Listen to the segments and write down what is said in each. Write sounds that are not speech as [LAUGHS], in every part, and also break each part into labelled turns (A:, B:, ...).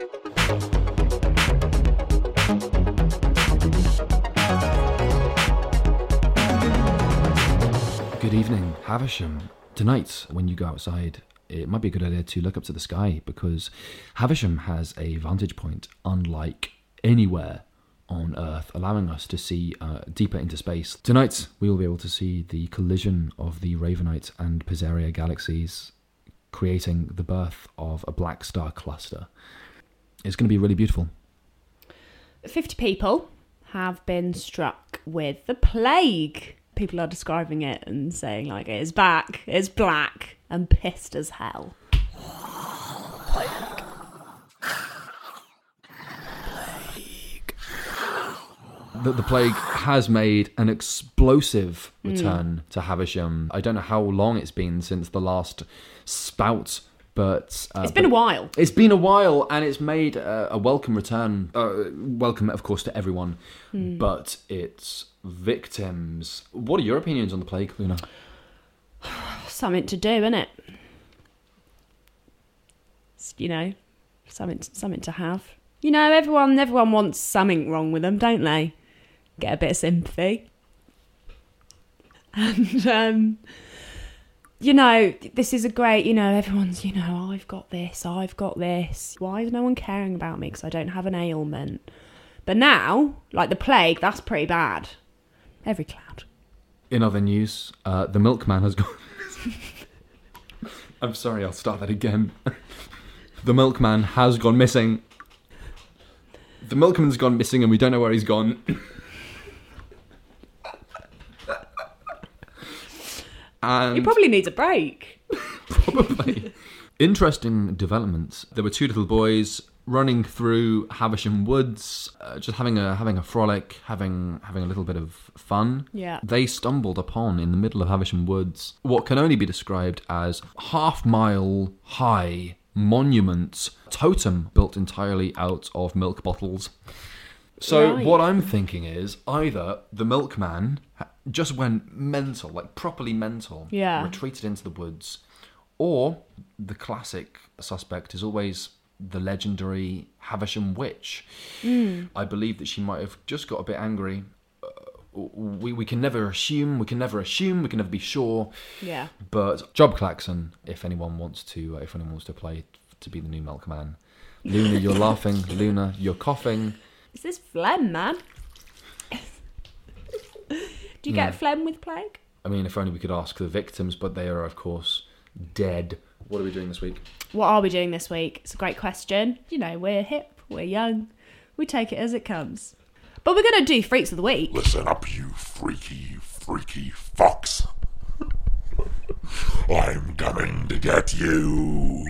A: Good evening, Havisham. Tonight, when you go outside, it might be a good idea to look up to the sky because Havisham has a vantage point unlike anywhere on Earth, allowing us to see uh, deeper into space. Tonight, we will be able to see the collision of the Ravenite and Pizzeria galaxies, creating the birth of a black star cluster. It's going to be really beautiful.
B: 50 people have been struck with the plague. People are describing it and saying, like, it is back, it's black, and pissed as hell.
A: The, the plague has made an explosive return mm. to Havisham. I don't know how long it's been since the last spout, but uh,
B: It's been a while.
A: It's been a while, and it's made a, a welcome return. Uh, welcome, of course, to everyone, but its victims. What are your opinions on the plague, Luna? [SIGHS]
B: Something to do, innit? It's, You know, something something to have. You know, everyone everyone wants something wrong with them, don't they? Get a bit of sympathy. [LAUGHS] And um you know, this is a great, you know, everyone's, you know, I've got this, I've got this. Why is no one caring about me because I don't have an ailment? But now, like the plague, that's pretty bad. Every cloud.
A: In other news, uh, the milkman has gone. [LAUGHS] I'm sorry, I'll start that again. [LAUGHS] the milkman has gone missing. The milkman's gone missing, and we don't know where he's gone. [CLEARS THROAT] and
B: He probably needs a break. [LAUGHS] [LAUGHS]
A: Probably. Interesting developments. There were two little boys running through Havisham Woods, uh, just having a having a frolic, having having a little bit of fun.
B: Yeah.
A: They stumbled upon in the middle of Havisham Woods what can only be described as half mile high monument totem built entirely out of milk bottles. So
B: Right.
A: what I'm thinking is either the milkman ha- just went mental, like properly mental,
B: Yeah.
A: retreated into the woods, or the classic suspect is always the legendary Havisham witch. I believe that she might have just got a bit angry. Uh, we we can never assume. We can never assume. We can never be sure.
B: Yeah.
A: But Job Claxon, if anyone wants to, uh, if anyone wants to play to be the new milkman. Luna, you're [LAUGHS] laughing. Luna, you're coughing.
B: Is this phlegm, man? Do you get phlegm with plague?
A: I mean, if only we could ask the victims, but they are, of course, dead. What are we doing this week?
B: What are we doing this week? It's a great question. You know, we're hip, we're young, we take it as it comes. But we're going to do Freaks of the Week.
C: Listen up, you freaky, freaky fox. I'm coming to get you.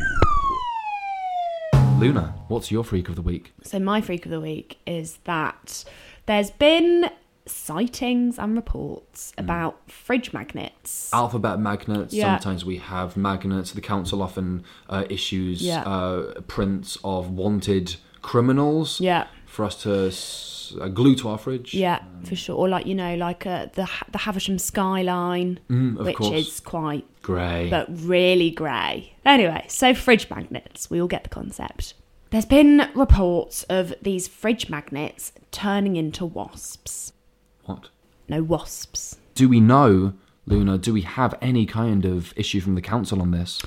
A: Luna, what's your freak of the week?
B: So, my Freak of the Week is that there's been sightings and reports about fridge magnets.
A: Alphabet magnets.
B: Yeah.
A: Sometimes we have magnets. The council often uh, issues
B: Yeah.
A: uh, prints of wanted criminals
B: Yeah.
A: for us to s- uh, glue to our fridge.
B: Yeah, for sure. Or like you know, like uh, the the Havisham skyline,
A: Mm,
B: which
A: course.
B: is quite
A: Grey.
B: but really grey. Anyway, so fridge magnets, we all get the concept. There's been reports of these fridge magnets turning into wasps.
A: What?
B: No wasps.
A: Do we know, Luna? Do we have any kind of issue from the council on this?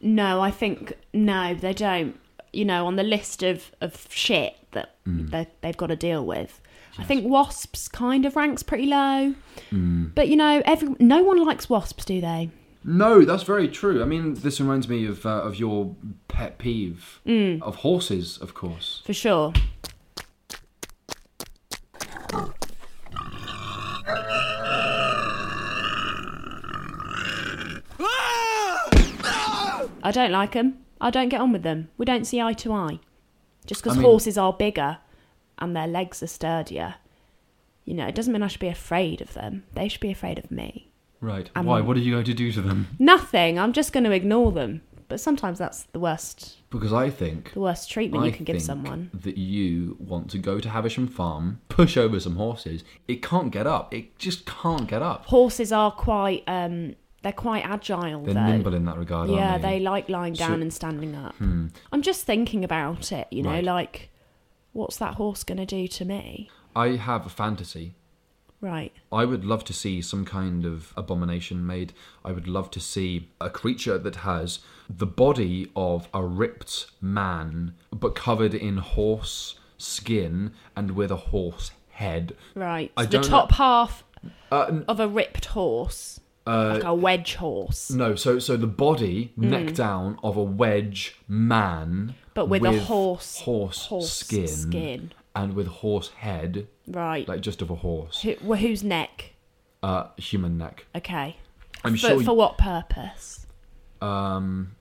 B: No, I think no, they don't. You know, on the list of, of shit that they, they've got to deal with. I think wasps kind of ranks pretty low. But you know, every no one likes wasps, do they?
A: No, that's very true. I mean, this reminds me of uh, of your pet peeve
B: Mm.
A: of horses, of course.
B: For sure. I don't like them. I don't get on with them. We don't see eye to eye. Just because
A: I mean-
B: horses are bigger and their legs are sturdier, you know, it doesn't mean I should be afraid of them. They should be afraid of me.
A: Right.
B: I'm-
A: Why? What are you going to do to them?
B: Nothing. I'm just going to ignore them. But sometimes that's the worst,
A: Because I think
B: the worst treatment
A: I
B: you can give someone.
A: that you want to go to Havisham Farm, push over some horses. It can't get up. It just can't get up.
B: horses are quite um they're quite agile
A: They're
B: though.
A: nimble in that regard,
B: yeah,
A: aren't
B: they
A: they?
B: like lying
A: So-
B: down and standing up.
A: Hmm.
B: I'm just thinking about it, you know,
A: Right.
B: like what's that horse going to do to me?
A: I have a fantasy.
B: Right.
A: I would love to see some kind of abomination made. I would love to see a creature that has the body of a ripped man, but covered in horse skin and with a horse head.
B: Right.
A: I
B: the
A: don't know-
B: top half
A: Uh,
B: of a ripped horse,
A: uh,
B: like a wedge horse,
A: no, so so the body,
B: Hmm.
A: neck down, of a wedge man,
B: but with, a horse
A: horse,
B: horse
A: skin,
B: skin.
A: and with horse head,
B: Right.
A: like just of a horse,
B: Who, well, whose neck?
A: uh, human neck.
B: Okay.
A: I'm
B: for,
A: sure.
B: for what purpose?
A: um,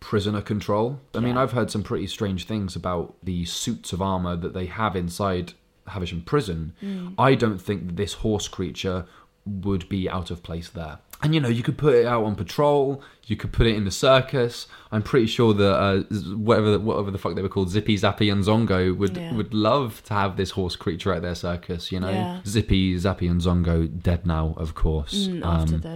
A: prisoner control. I mean,
B: Yeah.
A: I've heard some pretty strange things about the suits of armor that they have inside Havisham Prison.
B: Mm.
A: I don't think that this horse creature would be out of place there. And you know, you could put it out on patrol. You could put it in the circus. I'm pretty sure that uh, whatever whatever the fuck they were called, Zippy, Zappy, and Zongo would
B: Yeah.
A: would love to have this horse creature at their circus. You know,
B: Yeah.
A: Zippy, Zappy, and Zongo dead now, of course.
B: Mm, after
A: Um,
B: the,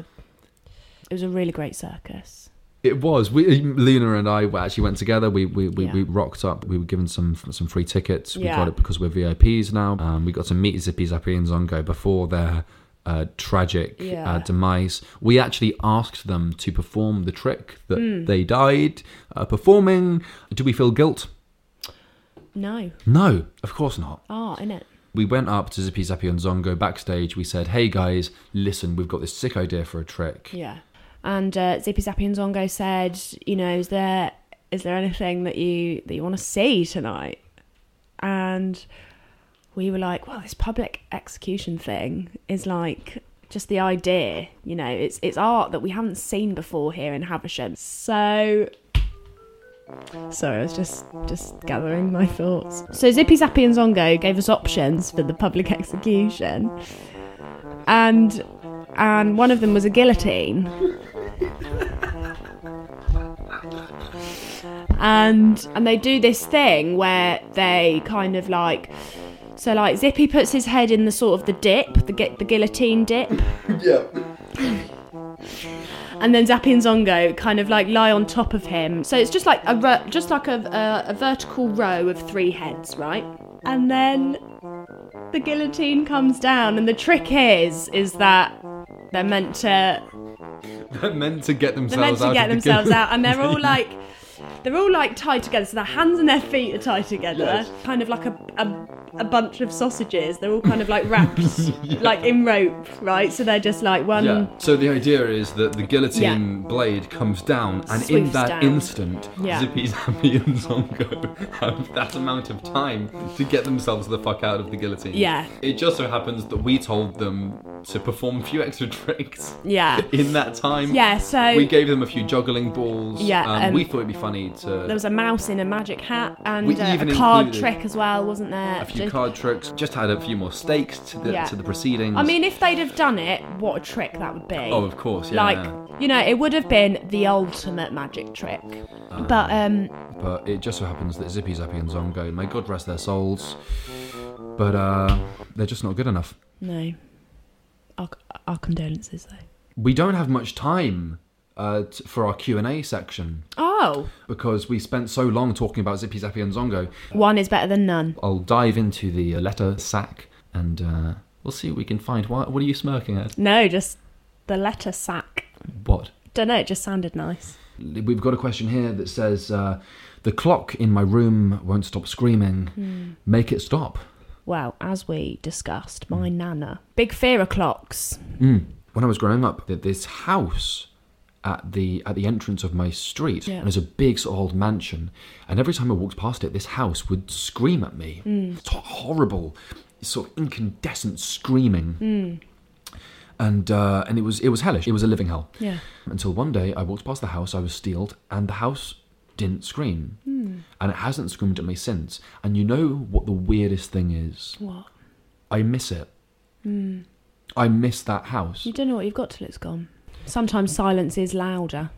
B: it was a really great circus.
A: It was. We, Lena and I actually went together. We we, we,
B: Yeah.
A: we rocked up. We were given some some free tickets. We
B: Yeah.
A: got it because we're VIPs now. Um, we got to meet Zippy Zappy and Zongo before their uh, tragic
B: Yeah.
A: uh, demise. We actually asked them to perform the trick that
B: Hmm.
A: they died uh, performing. Do we feel guilt?
B: No
A: No, of course not.
B: art in it.
A: We went up to Zippy Zappy and Zongo backstage. We said, "Hey guys, listen, we've got this sick idea for a trick."
B: Yeah. And uh, Zippy Zappy and Zongo said, you know, is there is there anything that you that you want to see tonight? And we were like, well, this public execution thing is like just the idea, you know, it's it's art that we haven't seen before here in Havisham. So Sorry, I was just just gathering my thoughts. So Zippy Zappy and Zongo gave us options for the public [LAUGHS] execution. And and one of them was a guillotine. [LAUGHS] and and they do this thing where they kind of like so like Zippy puts his head in the sort of the dip, the gu- the guillotine dip.
A: Yeah.
B: and then Zappy and Zongo kind of like lie on top of him. So it's just like a ro- just like a, a a vertical row of three heads, right? And then the guillotine comes down, and the trick is is that they're meant to
A: They're meant to get themselves they're
B: meant to
A: out
B: get
A: of the
B: themselves out, and they're all like they're all like tied together. So their hands and their feet are tied together,
A: Yes.
B: kind of like a, a a bunch of sausages. They're all kind of like wrapped [LAUGHS] like in rope, right? So they're just like one.
A: Yeah. So the idea is that the guillotine blade comes down, and in that
B: down.
A: instant,
B: Yeah.
A: Zippy, Zappy, and Zongo [LAUGHS] have that amount of time to get themselves the fuck out of the guillotine.
B: Yeah.
A: It just so happens that we told them to perform a few extra [LAUGHS] tricks
B: Yeah.
A: in that time.
B: Yeah, so
A: we gave them a few juggling balls.
B: Yeah,
A: Um,
B: um,
A: we thought it'd be funny to
B: there was a mouse in a magic hat and uh, a card
A: included
B: trick as well, wasn't there?
A: Card tricks. Just had a few more stakes to the
B: Yeah.
A: to the proceedings.
B: I mean, if they'd have done it, what a trick that would be.
A: oh, of course, yeah.
B: like,
A: yeah.
B: you know, it would have been the ultimate magic trick. but um
A: But it just so happens that Zippy Zappy and Zongo, may God rest their souls, but uh, they're just not good enough.
B: no. Our, our condolences though.
A: We don't have much time uh, t- for our Q and A section
B: Oh,
A: because we spent so long talking about Zippy Zappy and Zongo.
B: one is better than none.
A: I'll dive into the uh, letter sack and uh, we'll see what we can find. What, what are you smirking at?
B: No, just the letter sack.
A: What?
B: Don't know, it just sounded nice.
A: We've got a question here that says uh, the clock in my room won't stop screaming. Make it stop.
B: Well, as we discussed, my nana. Big fear of clocks.
A: Mm. When I was growing up, this house at the at the entrance of my street
B: Yeah.
A: was a big sort of old mansion, and every time I walked past it, this house would scream at me. Mm. It's horrible, sort of incandescent screaming, mm. and uh, and it was it was hellish. It was a living hell.
B: Yeah.
A: Until one day, I walked past the house, I was steeled, and the house didn't scream, mm. and it hasn't screamed at me since. And you know what the weirdest thing is?
B: What?
A: I miss it. I miss that house.
B: You don't know what you've got till it's gone. Sometimes silence is louder.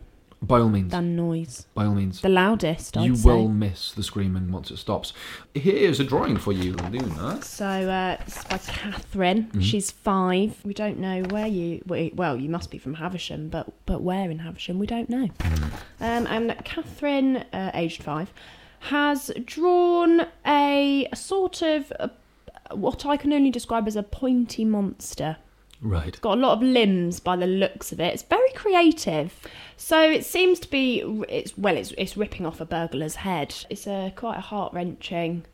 A: By all means.
B: than noise.
A: By all means.
B: The loudest, I'd
A: you
B: say.
A: will miss the screaming once it stops. Here's a drawing for you, Luna.
B: So uh, it's by Catherine.
A: Mm-hmm.
B: She's five. We don't know where you. Well, you must be from Havisham, but but where in Havisham we don't know. Um, and Catherine, uh, aged five, has drawn a, a sort of uh what I can only describe as a pointy monster.
A: Right.
B: got a lot of limbs by the looks of it. It's very creative. So it seems to be it's well it's it's ripping off a burglar's head. It's a quite a heart wrenching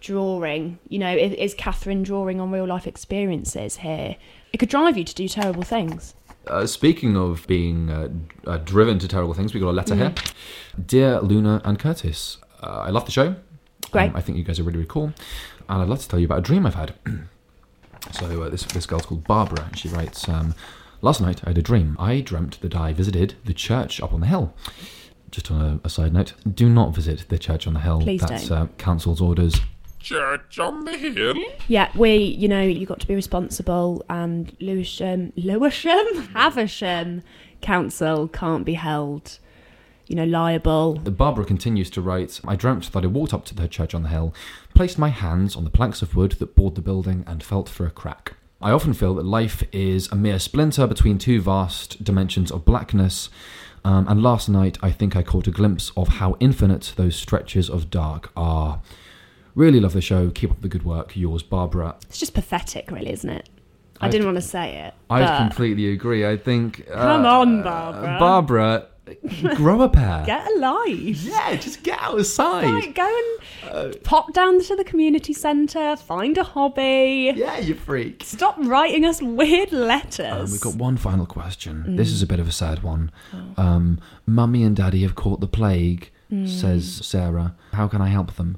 B: drawing. You know, is, is Catherine drawing on real life experiences here? It could drive you to do terrible things.
A: Uh, speaking of being uh, uh, driven to terrible things, we got a letter here. Dear Luna and Curtis, uh, I love the show.
B: Great.
A: Um, I think you guys are really, really cool. And I'd love to tell you about a dream I've had. [CLEARS THROAT] so uh, this, this girl's called Barbara, and she writes, um, Last night I had a dream. I dreamt that I visited the church up on the hill. Just on a, a side note, do not visit the church on the hill.
B: Please
A: That's
B: don't.
A: Uh, council's orders.
C: Church on the hill.
B: Yeah, we, you know, you got to be responsible, and Lewisham, Lewisham, [LAUGHS] Havisham Council can't be held, you know, liable.
A: Barbara continues to write I dreamt that I walked up to the church on the hill, placed my hands on the planks of wood that board the building, and felt for a crack. I often feel that life is a mere splinter between two vast dimensions of blackness, um, and last night I think I caught a glimpse of how infinite those stretches of dark are. Really love the show. Keep up the good work. Yours, Barbara.
B: It's just pathetic, really, isn't it? I
A: I-
B: didn't want to say it.
A: I completely agree. I think. Uh,
B: Come on, Barbara.
A: Barbara, [LAUGHS] grow a pair.
B: Get alive.
A: yeah, just get out outside.
B: Right, go and pop down to the community centre, find a hobby.
A: Yeah, you freak.
B: Stop writing us weird letters.
A: Um, we've got one final question.
B: Mm.
A: This is a bit of a sad one.
B: Oh.
A: Um, Mummy and Daddy have caught the plague,
B: Mm.
A: says Sarah. How can I help them?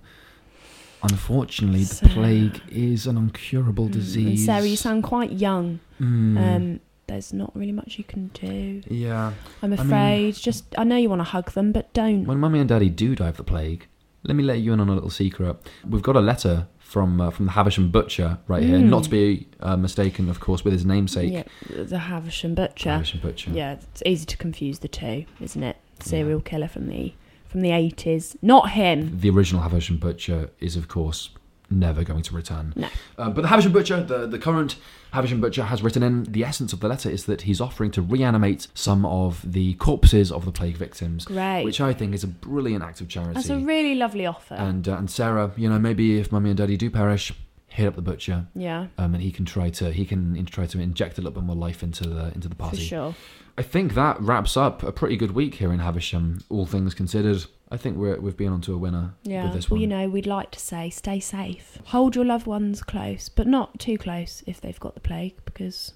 A: Unfortunately, the
B: Sarah.
A: plague is an uncurable
B: And
A: disease.
B: Sarah, you sound quite young.
A: Mm,
B: Um, there's not really much you can do.
A: yeah.
B: I'm
A: mean-
B: afraid. Just, I know you want to hug them, but don't.
A: When Mummy and Daddy do die of the plague, let me let you in on a little secret. We've got a letter from uh, from the Havisham butcher right here,
B: Mm.
A: not to be uh, mistaken, of course, with his namesake,
B: Yeah, the Havisham butcher.
A: Havisham butcher.
B: Yeah, it's easy to confuse the two, isn't it? Serial killer from the from the eighties. Not him.
A: The original Havisham Butcher is, of course, never going to return.
B: No.
A: Uh, but the Havisham Butcher, the, the current Havisham Butcher, has written in the essence of the letter is that he's offering to reanimate some of the corpses of the plague victims,
B: Great.
A: which I think is a brilliant act of charity.
B: That's a really lovely offer.
A: and uh, and Sarah, you know, maybe if Mummy and Daddy do perish, hit up the butcher,
B: yeah,
A: um, and he can try to he can try to inject a little bit more life into the into the
B: for
A: party.
B: sure.
A: I think that wraps up a pretty good week here in Havisham, all things considered. I think we're, we've been onto a winner
B: Yeah.
A: with this
B: Well,
A: one.
B: you know, we'd like to say stay safe. Hold your loved ones close, but not too close if they've got the plague, because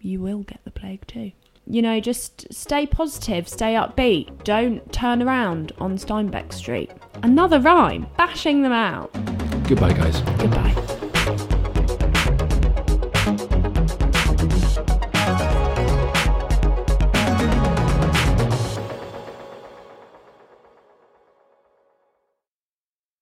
B: you will get the plague too. You know, just stay positive, stay upbeat. Don't turn around on Steinbeck Street. Another rhyme, bashing them out.
A: Goodbye, guys.
B: Goodbye.